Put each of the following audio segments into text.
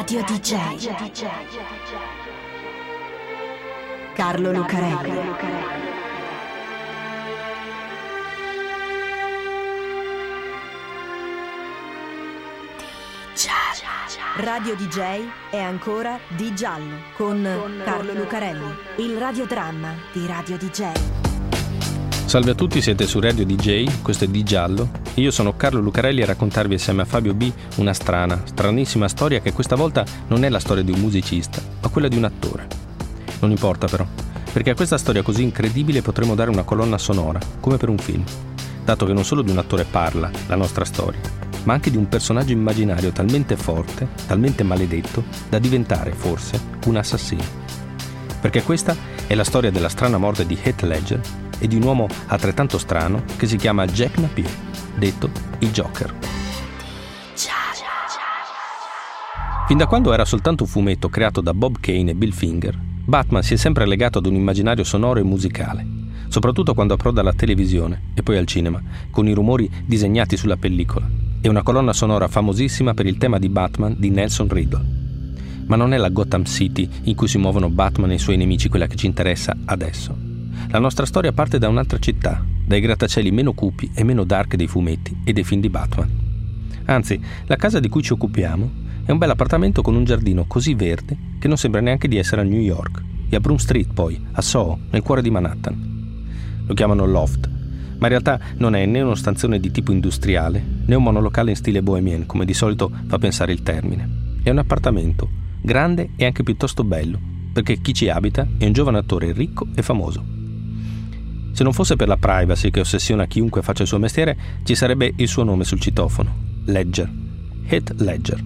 Radio DJ. Carlo Lucarelli. Radio DJ è ancora Di Giallo con Carlo Lucarelli, il radiodramma di Radio DJ. Salve a tutti, siete su Radio DJ, questo è Di Giallo. Io sono Carlo Lucarelli a raccontarvi assieme a Fabio B una strana, stranissima storia che questa volta non è la storia di un musicista, ma quella di un attore. Non importa però, perché a questa storia così incredibile potremo dare una colonna sonora, come per un film, dato che non solo di un attore parla la nostra storia, ma anche di un personaggio immaginario talmente forte, talmente maledetto, da diventare, forse, un assassino. Perché questa è la storia della strana morte di Heath Ledger e di un uomo altrettanto strano che si chiama Jack Napier, detto il Joker. Fin da quando era soltanto un fumetto creato da Bob Kane e Bill Finger, Batman si è sempre legato ad un immaginario sonoro e musicale, soprattutto quando approda alla televisione e poi al cinema, con i rumori disegnati sulla pellicola, e una colonna sonora famosissima per il tema di Batman di Nelson Riddle. Ma non è la Gotham City in cui si muovono Batman e i suoi nemici quella che ci interessa adesso. La nostra storia parte da un'altra città, dai grattacieli meno cupi e meno dark dei fumetti e dei film di Batman. Anzi, la casa di cui ci occupiamo è un bel appartamento con un giardino così verde che non sembra neanche di essere a New York, e a Broom Street poi, a Soho, nel cuore di Manhattan. Lo chiamano loft, ma in realtà non è né uno stanzione di tipo industriale, né un monolocale in stile bohemien, come di solito fa pensare il termine. È un appartamento, grande e anche piuttosto bello, perché chi ci abita è un giovane attore ricco e famoso. Se non fosse per la privacy che ossessiona chiunque faccia il suo mestiere, ci sarebbe il suo nome sul citofono, Ledger, Heath Ledger.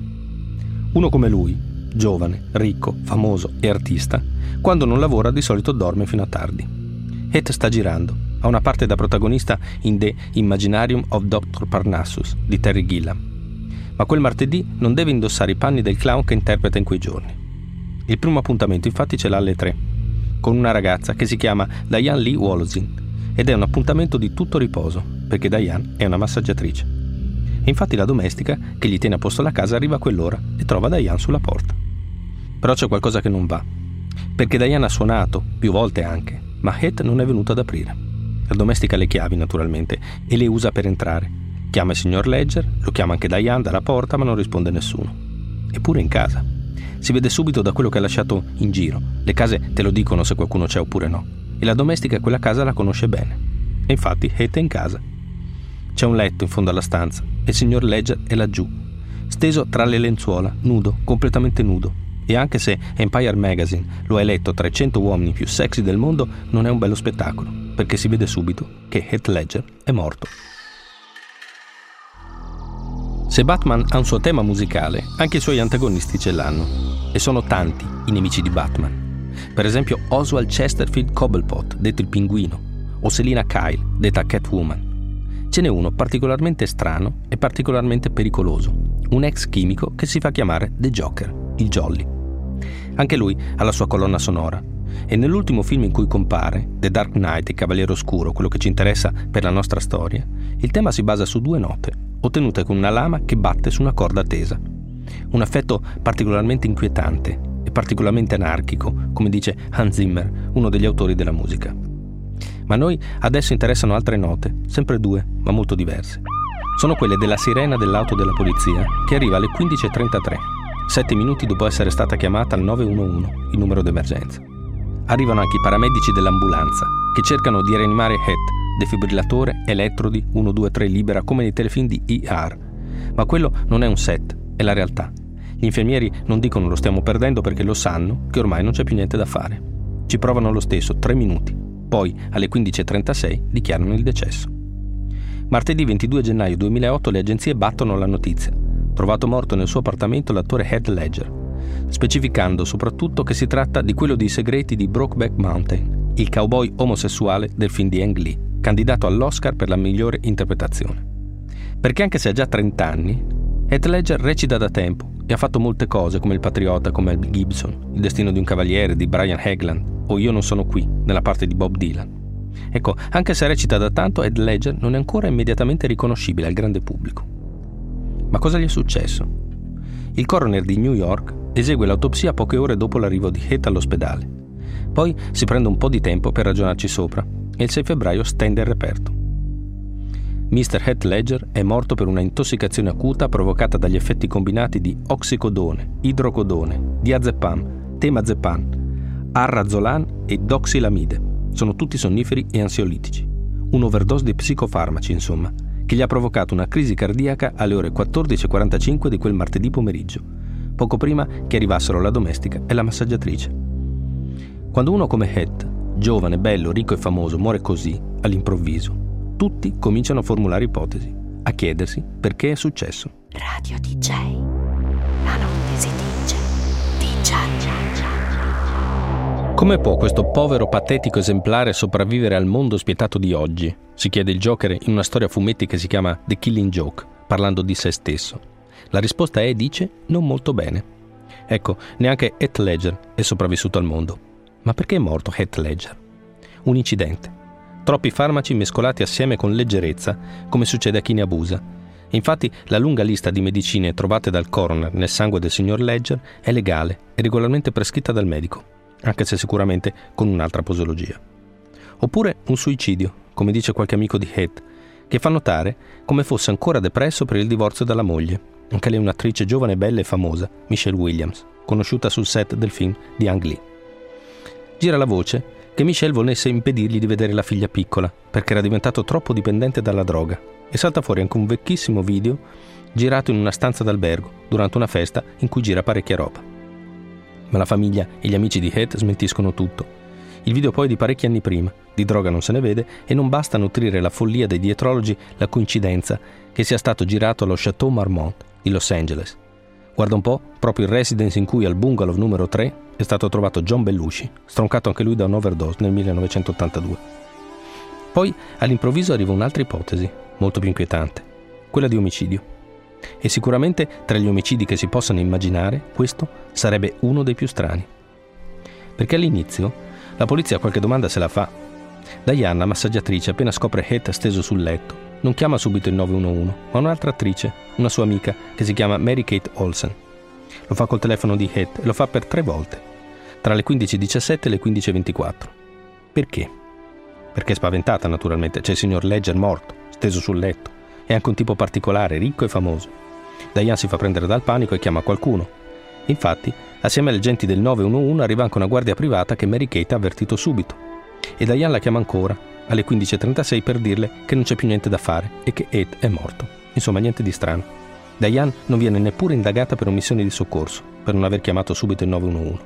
Uno come lui, giovane, ricco, famoso e artista, quando non lavora di solito dorme fino a tardi. Heath sta girando, ha una parte da protagonista in The Imaginarium of Dr. Parnassus di Terry Gilliam. Ma quel martedì non deve indossare i panni del clown che interpreta in quei giorni. Il primo appuntamento infatti ce l'ha alle tre con una ragazza che si chiama Diane Lee Wolozin ed è un appuntamento di tutto riposo, perché Diane è una massaggiatrice. E infatti la domestica, che gli tiene a posto la casa, arriva a quell'ora e trova Diane sulla porta. Però c'è qualcosa che non va, perché Diane ha suonato, più volte anche, ma Heath non è venuto ad aprire. La domestica ha le chiavi, naturalmente, e le usa per entrare. Chiama il signor Ledger, lo chiama anche Diane dalla porta, ma non risponde nessuno. Eppure in casa. Si vede subito da quello che ha lasciato in giro. Le case te lo dicono se qualcuno c'è oppure no. E la domestica quella casa la conosce bene. E infatti Heath è in casa. C'è un letto in fondo alla stanza e il signor Ledger è laggiù, steso tra le lenzuola, nudo, completamente nudo. E anche se Empire Magazine lo ha eletto tra i 100 uomini più sexy del mondo, non è un bello spettacolo, perché si vede subito che Heath Ledger è morto. Se Batman ha un suo tema musicale, anche i suoi antagonisti ce l'hanno. E sono tanti i nemici di Batman. Per esempio Oswald Chesterfield Cobblepot, detto il pinguino, o Selina Kyle, detta Catwoman. Ce n'è uno particolarmente strano e particolarmente pericoloso, un ex chimico che si fa chiamare The Joker, il Jolly. Anche lui ha la sua colonna sonora, e nell'ultimo film in cui compare, The Dark Knight, il Cavaliere Oscuro, quello che ci interessa per la nostra storia, il tema si basa su due note, ottenute con una lama che batte su una corda tesa. Un effetto particolarmente inquietante e particolarmente anarchico, come dice Hans Zimmer, uno degli autori della musica. Ma a noi adesso interessano altre note, sempre due, ma molto diverse. Sono quelle della sirena dell'auto della polizia, che arriva alle 15.33, sette minuti dopo essere stata chiamata al 911, il numero d'emergenza. Arrivano anche i paramedici dell'ambulanza, che cercano di rianimare Heath, defibrillatore, elettrodi, 1, 2, 3 libera come nei telefilm di ER. Ma quello non è un set, è la realtà. Gli infermieri non dicono lo stiamo perdendo perché lo sanno che ormai non c'è più niente da fare. Ci provano lo stesso, 3 minuti. Poi, alle 15.36, dichiarano il decesso. Martedì 22 gennaio 2008 le agenzie battono la notizia. Trovato morto nel suo appartamento l'attore Heath Ledger, specificando soprattutto che si tratta di quello dei segreti di Brokeback Mountain, il cowboy omosessuale del film di Ang Lee candidato all'Oscar per la migliore interpretazione. Perché anche se ha già 30 anni, Heath Ledger recita da tempo e ha fatto molte cose come Il Patriota, come Mel Gibson, Il destino di un cavaliere di Brian Hagland o Io non sono qui, nella parte di Bob Dylan. Ecco, anche se recita da tanto, Heath Ledger non è ancora immediatamente riconoscibile al grande pubblico. Ma cosa gli è successo? Il coroner di New York esegue l'autopsia poche ore dopo l'arrivo di Heath all'ospedale. Poi si prende un po' di tempo per ragionarci sopra e il 6 febbraio stende il reperto. Mr. Heath Ledger è morto per una intossicazione acuta provocata dagli effetti combinati di oxicodone, idrocodone, diazepam, temazepam, arrazolan e doxilamide. Sono tutti sonniferi e ansiolitici. Un'overdose di psicofarmaci, insomma, che gli ha provocato una crisi cardiaca alle ore 14.45 di quel martedì pomeriggio, poco prima che arrivassero la domestica e la massaggiatrice. Quando uno come Heath, giovane, bello, ricco e famoso, muore così, all'improvviso, tutti cominciano a formulare ipotesi, a chiedersi perché è successo. Radio DJ. La notte si dice DJ. Come può questo povero patetico esemplare sopravvivere al mondo spietato di oggi? Si chiede il Joker in una storia a fumetti che si chiama The Killing Joke, parlando di se stesso. La risposta è, dice, non molto bene. Ecco, neanche Heath Ledger è sopravvissuto al mondo. Ma perché è morto Heath Ledger? Un incidente. Troppi farmaci mescolati assieme con leggerezza, come succede a chi ne abusa. Infatti, la lunga lista di medicine trovate dal coroner nel sangue del signor Ledger è legale e regolarmente prescritta dal medico anche se sicuramente con un'altra posologia. Oppure un suicidio, come dice qualche amico di Heath, che fa notare come fosse ancora depresso per il divorzio dalla moglie. Anche lei un'attrice giovane, bella e famosa, Michelle Williams, conosciuta sul set del film di Ang Lee. Gira la voce che Michelle volesse impedirgli di vedere la figlia piccola, perché era diventato troppo dipendente dalla droga, e salta fuori anche un vecchissimo video girato in una stanza d'albergo, durante una festa in cui gira parecchia roba ma la famiglia e gli amici di Heath smentiscono tutto. Il video poi è di parecchi anni prima, di droga non se ne vede e non basta nutrire la follia dei dietrologi la coincidenza che sia stato girato allo Chateau Marmont di Los Angeles. Guarda un po', proprio il residence in cui al bungalow numero 3 è stato trovato John Bellucci, stroncato anche lui da un'overdose nel 1982. Poi all'improvviso arriva un'altra ipotesi, molto più inquietante, quella di omicidio. E sicuramente tra gli omicidi che si possano immaginare, questo sarebbe uno dei più strani. Perché all'inizio la polizia qualche domanda se la fa. Diana, massaggiatrice, appena scopre Heath steso sul letto, non chiama subito il 911, ma un'altra attrice, una sua amica, che si chiama Mary Kate Olsen. Lo fa col telefono di Heath e lo fa per tre volte, tra le 15.17 e le 15.24. Perché? Perché è spaventata, naturalmente. C'è il signor Ledger morto, steso sul letto. È anche un tipo particolare, ricco e famoso. Diane si fa prendere dal panico e chiama qualcuno. Infatti, assieme agli agenti del 911 arriva anche una guardia privata che Mary Kate ha avvertito subito. E Diane la chiama ancora, alle 15.36 per dirle che non c'è più niente da fare e che Ed è morto. Insomma, niente di strano. Diane non viene neppure indagata per omissione di soccorso, per non aver chiamato subito il 911.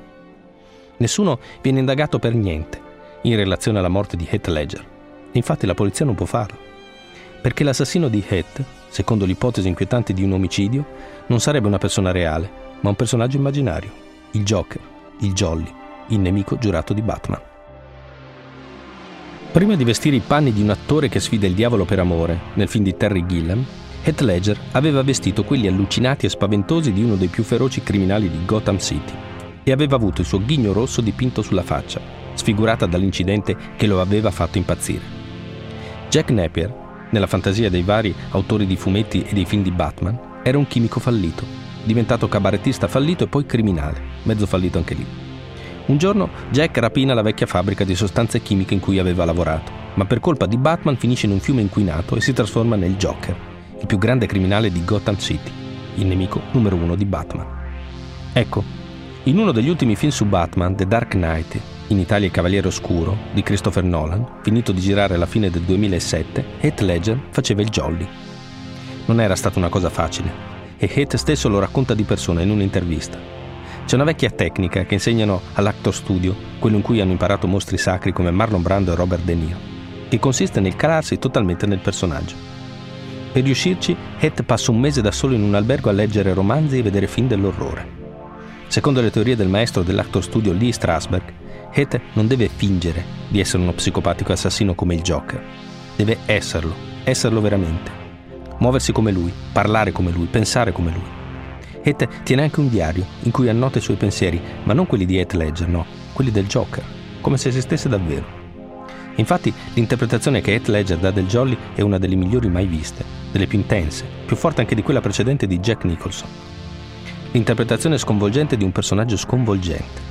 Nessuno viene indagato per niente in relazione alla morte di Heath Ledger. Infatti la polizia non può farlo perché l'assassino di Heath, secondo l'ipotesi inquietante di un omicidio, non sarebbe una persona reale, ma un personaggio immaginario, il Joker, il Jolly, il nemico giurato di Batman. Prima di vestire i panni di un attore che sfida il diavolo per amore, nel film di Terry Gilliam, Heath Ledger aveva vestito quelli allucinati e spaventosi di uno dei più feroci criminali di Gotham City e aveva avuto il suo ghigno rosso dipinto sulla faccia, sfigurata dall'incidente che lo aveva fatto impazzire. Jack Napier nella fantasia dei vari autori di fumetti e dei film di Batman, era un chimico fallito, diventato cabarettista fallito e poi criminale, mezzo fallito anche lì. Un giorno Jack rapina la vecchia fabbrica di sostanze chimiche in cui aveva lavorato, ma per colpa di Batman finisce in un fiume inquinato e si trasforma nel Joker, il più grande criminale di Gotham City, il nemico numero uno di Batman. Ecco, in uno degli ultimi film su Batman, The Dark Knight, in Italia Il Cavaliere Oscuro, di Christopher Nolan, finito di girare alla fine del 2007, Heath Ledger faceva il Jolly. Non era stata una cosa facile, e Heath stesso lo racconta di persona in un'intervista. C'è una vecchia tecnica che insegnano all'Actor Studio, quello in cui hanno imparato mostri sacri come Marlon Brando e Robert De Niro, che consiste nel calarsi totalmente nel personaggio. Per riuscirci, Heath passa un mese da solo in un albergo a leggere romanzi e vedere film dell'orrore. Secondo le teorie del maestro dell'Actor Studio Lee Strasberg, Heath non deve fingere di essere uno psicopatico assassino come il Joker. Deve esserlo, esserlo veramente. Muoversi come lui, parlare come lui, pensare come lui. Heath tiene anche un diario in cui annota i suoi pensieri, ma non quelli di Heath Ledger, no, quelli del Joker, come se esistesse davvero. Infatti, l'interpretazione che Heath Ledger dà del Jolly è una delle migliori mai viste, delle più intense, più forte anche di quella precedente di Jack Nicholson. l'interpretazione sconvolgente di un personaggio sconvolgente.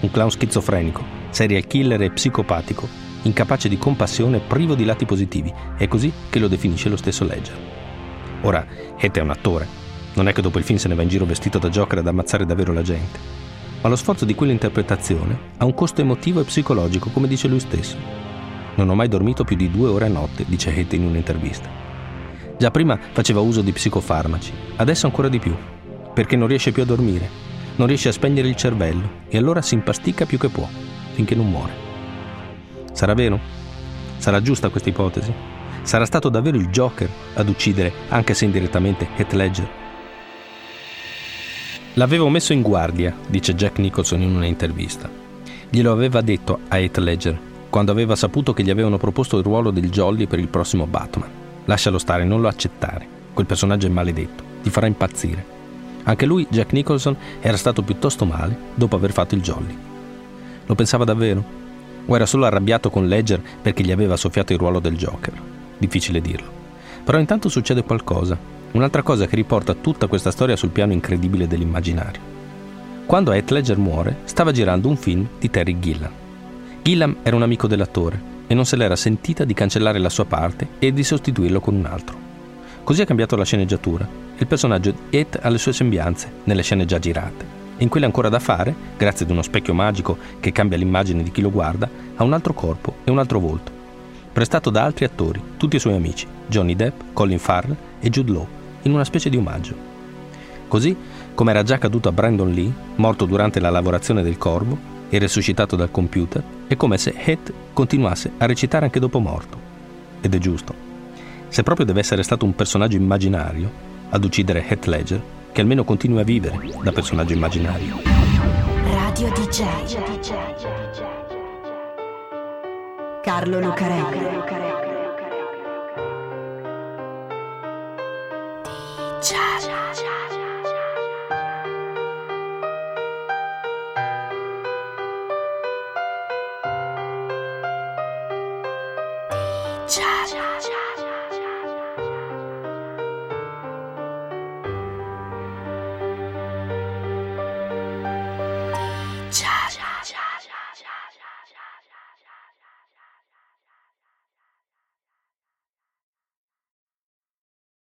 Un clown schizofrenico, serial killer e psicopatico, incapace di compassione, privo di lati positivi. È così che lo definisce lo stesso Ledger. Ora, Heath è un attore. Non è che dopo il film se ne va in giro vestito da Joker ad ammazzare davvero la gente. Ma lo sforzo di quell'interpretazione ha un costo emotivo e psicologico, come dice lui stesso. Non ho mai dormito più di due ore a notte, dice Heath in un'intervista. Già prima faceva uso di psicofarmaci, adesso ancora di più, perché non riesce più a dormire, non riesce a spegnere il cervello e allora si impastica più che può, finché non muore. Sarà vero? Sarà giusta questa ipotesi? Sarà stato davvero il Joker ad uccidere, anche se indirettamente, Heath Ledger? L'avevo messo in guardia, dice Jack Nicholson in un'intervista. Glielo aveva detto a Heath Ledger quando aveva saputo che gli avevano proposto il ruolo del Jolly per il prossimo Batman. Lascialo stare, non lo accettare. Quel personaggio è maledetto, ti farà impazzire. Anche lui, Jack Nicholson, era stato piuttosto male dopo aver fatto il jolly. Lo pensava davvero? O era solo arrabbiato con Ledger perché gli aveva soffiato il ruolo del Joker? Difficile dirlo. Però intanto succede qualcosa, un'altra cosa che riporta tutta questa storia sul piano incredibile dell'immaginario. Quando Heath Ledger muore, stava girando un film di Terry Gilliam. Gilliam era un amico dell'attore e non se l'era sentita di cancellare la sua parte e di sostituirlo con un altro. Così ha cambiato la sceneggiatura e il personaggio Ed ha le sue sembianze nelle scene già girate. In quelle ancora da fare, grazie ad uno specchio magico che cambia l'immagine di chi lo guarda, ha un altro corpo e un altro volto. Prestato da altri attori, tutti i suoi amici, Johnny Depp, Colin Farrell e Jude Law, in una specie di omaggio. Così, come era già accaduto a Brandon Lee, morto durante la lavorazione del corvo, e resuscitato dal computer, è come se Heath continuasse a recitare anche dopo morto. Ed è giusto. Se proprio deve essere stato un personaggio immaginario ad uccidere Heath Ledger, che almeno continui a vivere da personaggio immaginario. Radio DJ. Carlo Lucarelli. DJ. Cha.